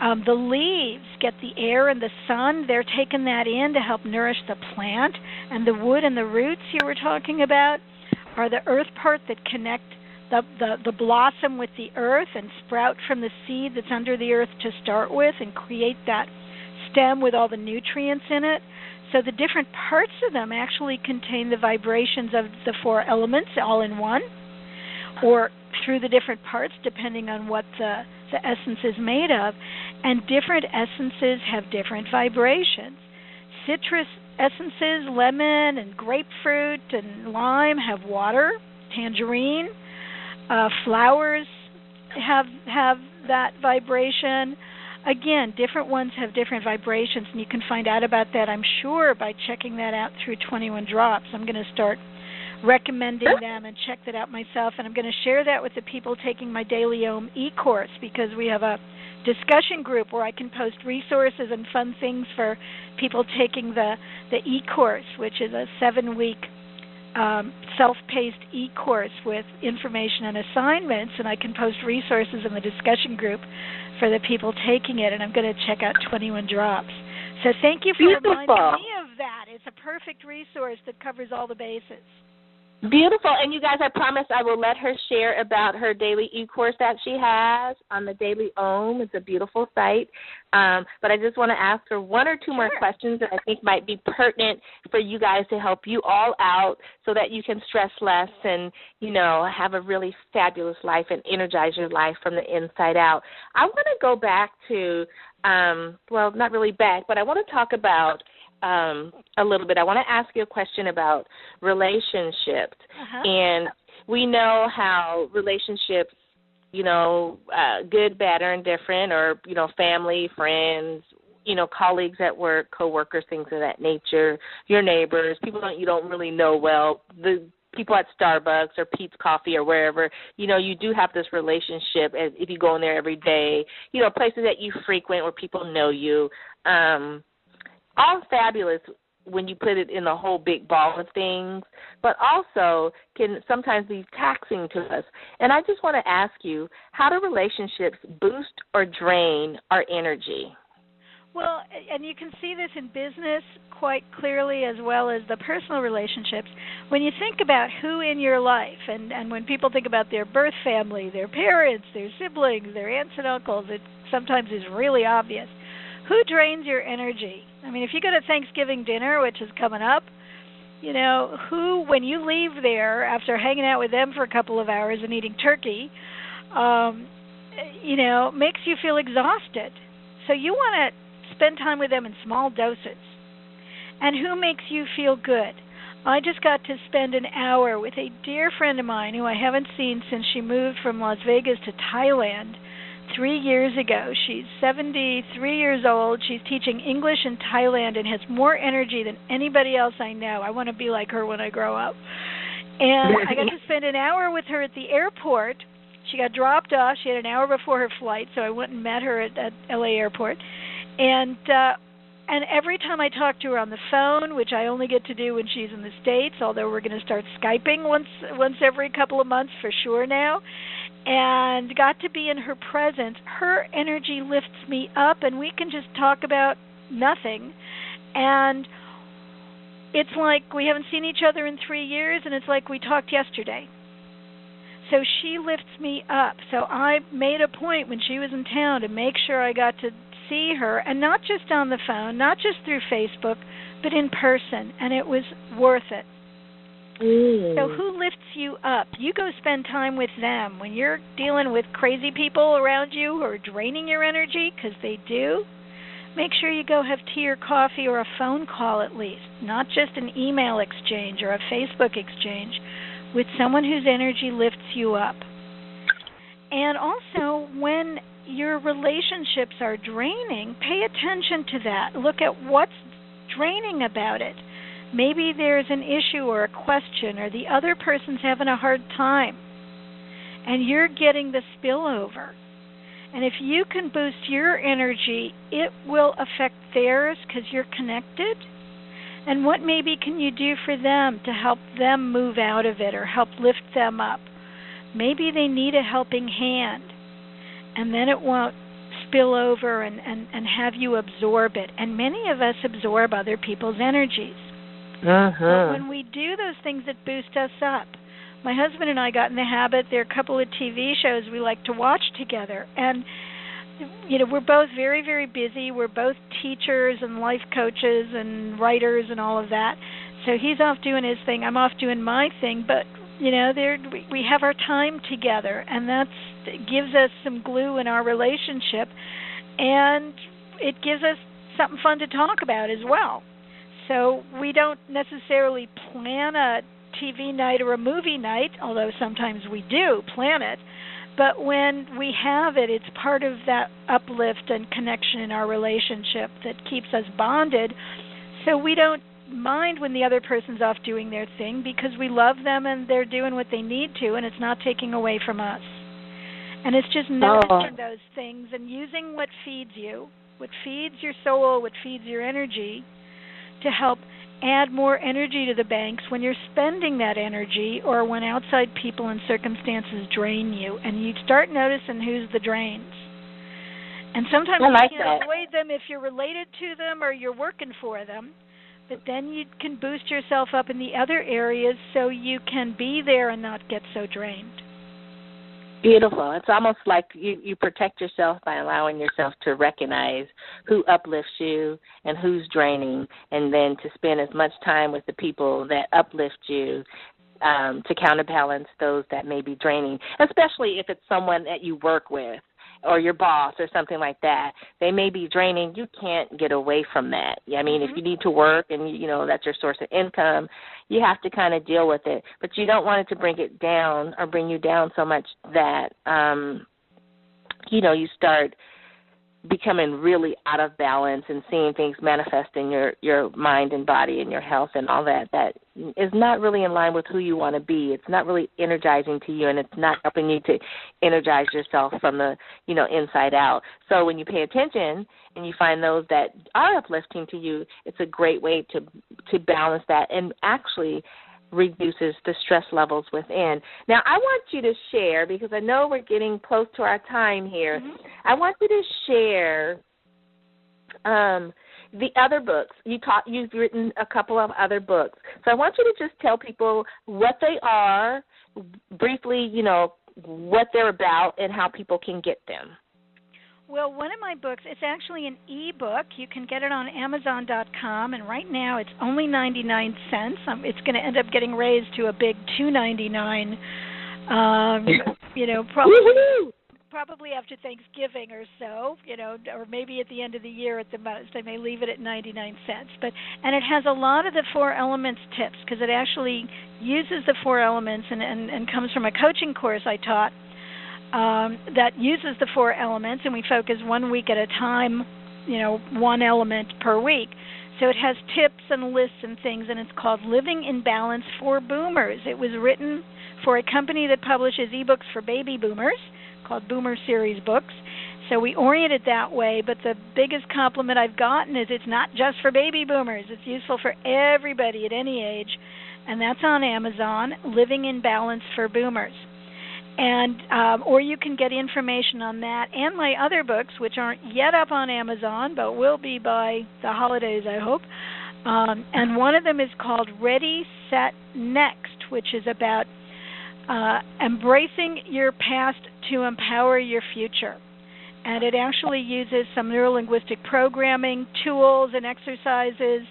Um, the leaves get the air and the sun. They're taking that in to help nourish the plant. And the wood and the roots you were talking about are the earth part that connect the, the, the blossom with the earth and sprout from the seed that's under the earth to start with and create that stem with all the nutrients in it. So the different parts of them actually contain the vibrations of the four elements all in one, or through the different parts depending on what the, the essence is made of. And different essences have different vibrations. Citrus essences, lemon and grapefruit and lime have water, tangerine. Uh, flowers have have that vibration again, different ones have different vibrations, and you can find out about that, I'm sure, by checking that out through 21 Drops. I'm going to start recommending them and check that out myself, and I'm going to share that with the people taking my Daily Om e course because we have a discussion group where I can post resources and fun things for people taking the the e course, which is a seven week um, self-paced e-course with information and assignments, and I can post resources in the discussion group for the people taking it. And I'm going to check out 21 Drops. So thank you for Beautiful. reminding me of that. It's a perfect resource that covers all the bases. Beautiful. And you guys, I promise I will let her share about her daily e course that she has on the Daily Om. It's a beautiful site. Um, but I just want to ask her one or two sure. more questions that I think might be pertinent for you guys to help you all out so that you can stress less and, you know, have a really fabulous life and energize your life from the inside out. I want to go back to, um, well, not really back, but I want to talk about um, a little bit. I want to ask you a question about relationships, uh-huh. and we know how relationships, you know, uh, good, bad, or indifferent, or you know, family, friends, you know, colleagues at work, coworkers, things of that nature, your neighbors, people that you don't really know well, the people at Starbucks or Peet's Coffee or wherever, you know, you do have this relationship as if you go in there every day, you know, places that you frequent where people know you. Um, all fabulous when you put it in the whole big ball of things, but also can sometimes be taxing to us. And I just want to ask you, how do relationships boost or drain our energy? Well, and you can see this in business quite clearly as well as the personal relationships. When you think about who in your life, and, and when people think about their birth family, their parents, their siblings, their aunts and uncles, it sometimes is really obvious. Who drains your energy? I mean, if you go to Thanksgiving dinner, which is coming up, you know, who, when you leave there after hanging out with them for a couple of hours and eating turkey, um, you know, makes you feel exhausted. So you want to spend time with them in small doses. And who makes you feel good? I just got to spend an hour with a dear friend of mine who I haven't seen since she moved from Las Vegas to Thailand three years ago. She's 73 years old. She's teaching English in Thailand and has more energy than anybody else I know. I want to be like her when I grow up. And I got to spend an hour with her at the airport. She got dropped off. She had an hour before her flight, so I went and met her at, at LA airport. And uh and every time I talk to her on the phone, which I only get to do when she's in the states, although we're going to start skyping once once every couple of months for sure now, and got to be in her presence, her energy lifts me up, and we can just talk about nothing, and it's like we haven't seen each other in three years, and it's like we talked yesterday. So she lifts me up. So I made a point when she was in town to make sure I got to see her, and not just on the phone, not just through Facebook, but in person, and it was worth it. Mm. So who lifts you up? You go spend time with them. When you're dealing with crazy people around you who are draining your energy, because they do, make sure you go have tea or coffee or a phone call at least, not just an email exchange or a Facebook exchange, with someone whose energy lifts you up. And also, when your relationships are draining, pay attention to that. Look at what's draining about it. Maybe there's an issue or a question, or the other person's having a hard time, and you're getting the spillover. And if you can boost your energy, it will affect theirs because you're connected. And what maybe can you do for them to help them move out of it or help lift them up? Maybe they need a helping hand and then it won't spill over and, and, and have you absorb it. And many of us absorb other people's energies. Uh-huh. But when we do those things that boost us up, my husband and I got in the habit. There are a couple of TV shows we like to watch together, and you know we're both very very busy. We're both teachers and life coaches and writers and all of that. So he's off doing his thing. I'm off doing my thing. But you know there we, we have our time together, and that's gives us some glue in our relationship, and it gives us something fun to talk about as well. So we don't necessarily plan a TV night or a movie night, although sometimes we do plan it. But when we have it, it's part of that uplift and connection in our relationship that keeps us bonded. So we don't mind when the other person's off doing their thing because we love them and they're doing what they need to, and it's not taking away from us. And it's just oh. noticing those things and using what feeds you, what feeds your soul, what feeds your energy, to help add more energy to the banks when you're spending that energy or when outside people and circumstances drain you and you start noticing who's the drains. And sometimes like you can't that. avoid them if you're related to them or you're working for them. But then you can boost yourself up in the other areas so you can be there and not get so drained. Beautiful. It's almost like you you protect yourself by allowing yourself to recognize who uplifts you and who's draining, and then to spend as much time with the people that uplift you um, to counterbalance those that may be draining, especially if it's someone that you work with or your boss or something like that. They may be draining. You can't get away from that. I mean, Mhm. if you need to work and you know that's your source of income, you have to kind of deal with it. But you don't want it to bring it down or bring you down so much that um you know, you start becoming really out of balance and seeing things manifest in your your mind and body and your health and all that that is not really in line with who you want to be it's not really energizing to you and it's not helping you to energize yourself from the you know inside out so when you pay attention and you find those that are uplifting to you it's a great way to to balance that and actually reduces the stress levels within. Now, I want you to share because I know we're getting close to our time here. Mhm. I want you to share um, the other books. You taught you've written a couple of other books. So I want you to just tell people what they are, briefly, you know, what they're about and how people can get them. Well, one of my books, it's actually an e-book. You can get it on amazon.com and right now it's only 99 cents. Um, it's going to end up getting raised to a big 2.99 um, you know, probably Woohoo! Probably after Thanksgiving or so, you know, or maybe at the end of the year at the most. I may leave it at 99 cents. But and it has a lot of the four elements tips because it actually uses the four elements and, and and comes from a coaching course I taught um, that uses the four elements, and we focus one week at a time, you know, one element per week. So it has tips and lists and things, and it's called Living in Balance for Boomers. It was written for a company that publishes ebooks for baby boomers called Boomer Series Books. So we orient it that way, but the biggest compliment I've gotten is it's not just for baby boomers. It's useful for everybody at any age, and that's on Amazon, Living in Balance for Boomers and um, or you can get information on that and my other books, which aren't yet up on Amazon, but will be by the holidays, I hope. Um, and one of them is called Ready, Set, Next, which is about uh, embracing your past to empower your future. And it actually uses some neurolinguistic programming tools and exercises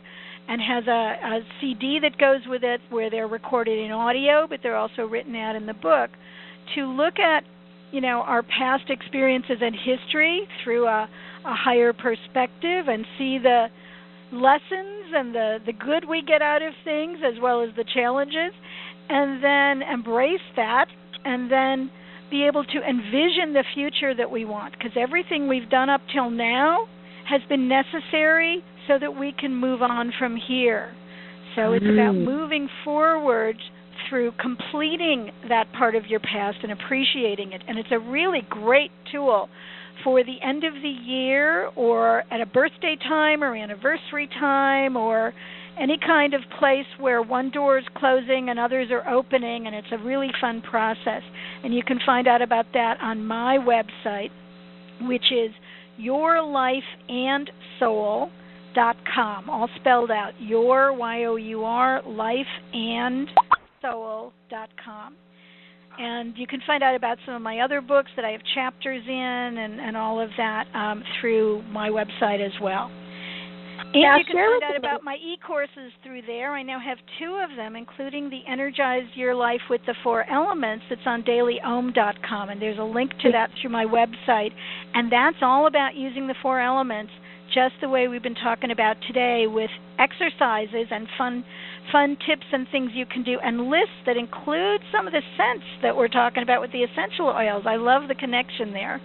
and has a, a CD that goes with it where they're recorded in audio, but they're also written out in the book to look at you know our past experiences and history through a, a higher perspective and see the lessons and the the good we get out of things as well as the challenges and then embrace that and then be able to envision the future that we want because everything we've done up till now has been necessary so that we can move on from here so it's about mm. moving forward through completing that part of your past and appreciating it. And it's a really great tool for the end of the year or at a birthday time or anniversary time or any kind of place where one door is closing and others are opening and it's a really fun process and you can find out about that on my website which is yourlifeandsoul.com all spelled out your y o u r life and soul.com. And you can find out about some of my other books that I have chapters in and, and all of that um, through my website as well. And you can find out about my e-courses through there. I now have two of them, including the Energize Your Life with the Four Elements that's on dailyom.com. And there's a link to that through my website. And that's all about using the four elements just the way we've been talking about today with exercises and fun fun tips and things you can do and lists that include some of the scents that we're talking about with the essential oils. I love the connection there.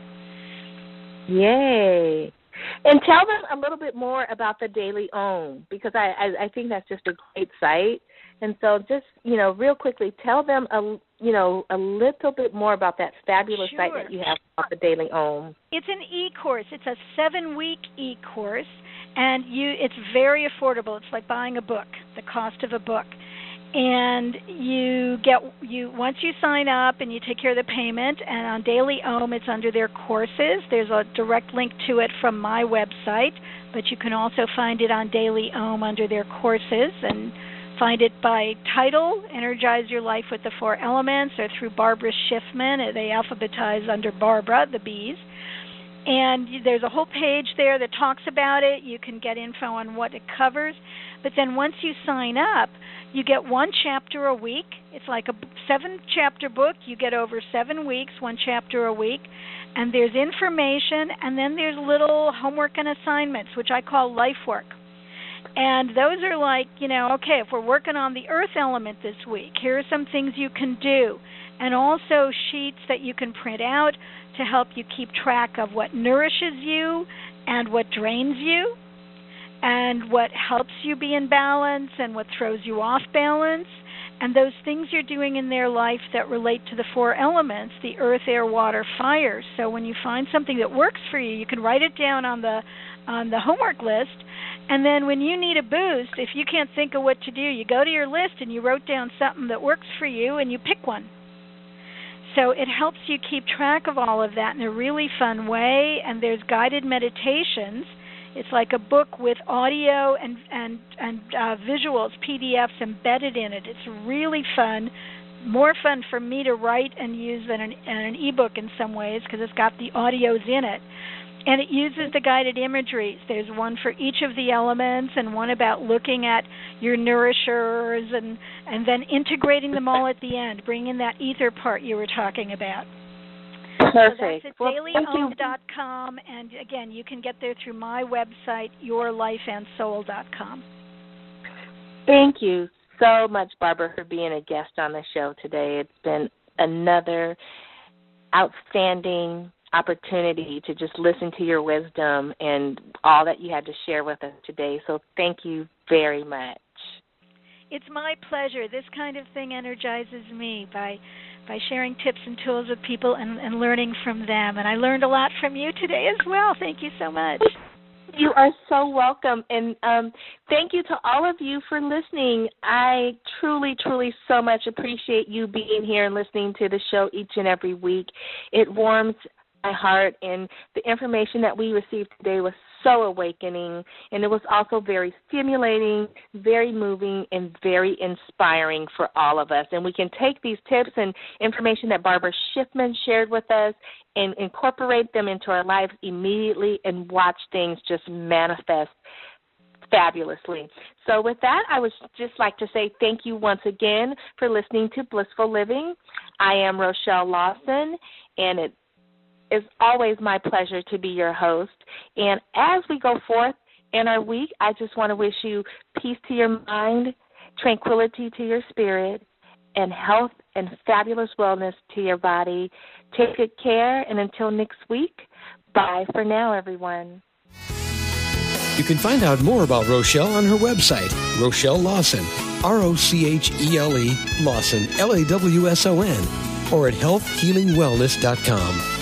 Yay. And tell them a little bit more about the Daily Om because I, I I think that's just a great site. And so just, you know, real quickly tell them a you know, a little bit more about that fabulous sure. site that you have about the Daily Om. It's an e-course. It's a 7-week e-course and you it's very affordable. It's like buying a book, the cost of a book. And you get you once you sign up and you take care of the payment and on Daily Om it's under their courses. There's a direct link to it from my website, but you can also find it on Daily Om under their courses and find it by title, Energize Your Life with the Four Elements, or through Barbara Schiffman. They alphabetize under Barbara, the bees and there's a whole page there that talks about it. You can get info on what it covers. But then once you sign up, you get one chapter a week. It's like a seven chapter book. You get over seven weeks, one chapter a week. And there's information, and then there's little homework and assignments, which I call life work. And those are like, you know, okay, if we're working on the earth element this week, here are some things you can do. And also sheets that you can print out to help you keep track of what nourishes you and what drains you, and what helps you be in balance and what throws you off balance, and those things you're doing in their life that relate to the four elements the earth, air, water, fire. So when you find something that works for you, you can write it down on the on the homework list and then when you need a boost, if you can't think of what to do, you go to your list and you wrote down something that works for you and you pick one. So it helps you keep track of all of that in a really fun way. And there's guided meditations. It's like a book with audio and and and uh, visuals, PDFs embedded in it. It's really fun, more fun for me to write and use than an, an ebook in some ways because it's got the audios in it and it uses the guided imageries. There's one for each of the elements, and one about looking at your nourishers, and and then integrating them all at the end, bringing that ether part you were talking about. Perfect. So that's at well, dailyom.com, and again, you can get there through my website, yourlifeandsoul.com. Thank you so much, Barbara, for being a guest on the show today. It's been another outstanding opportunity to just listen to your wisdom and all that you had to share with us today. So thank you very much. It's my pleasure. This kind of thing energizes me by by sharing tips and tools with people and, and learning from them. And I learned a lot from you today as well. Thank you so much. You are so welcome. And um, thank you to all of you for listening. I truly, truly so much appreciate you being here and listening to the show each and every week. It warms my heart, and the information that we received today was so awakening, and it was also very stimulating, very moving, and very inspiring for all of us. And we can take these tips and information that Barbara Schiffman shared with us and incorporate them into our lives immediately and watch things just manifest fabulously. So, with that, I would just like to say thank you once again for listening to Blissful Living. I am Rochelle Lawson, and it is always my pleasure to be your host. And as we go forth in our week, I just want to wish you peace to your mind, tranquility to your spirit, and health and fabulous wellness to your body. Take good care, and until next week, bye for now, everyone. You can find out more about Rochelle on her website, Rochelle Lawson, R O C H E L E Lawson, L A W S O N, or at healthhealingwellness.com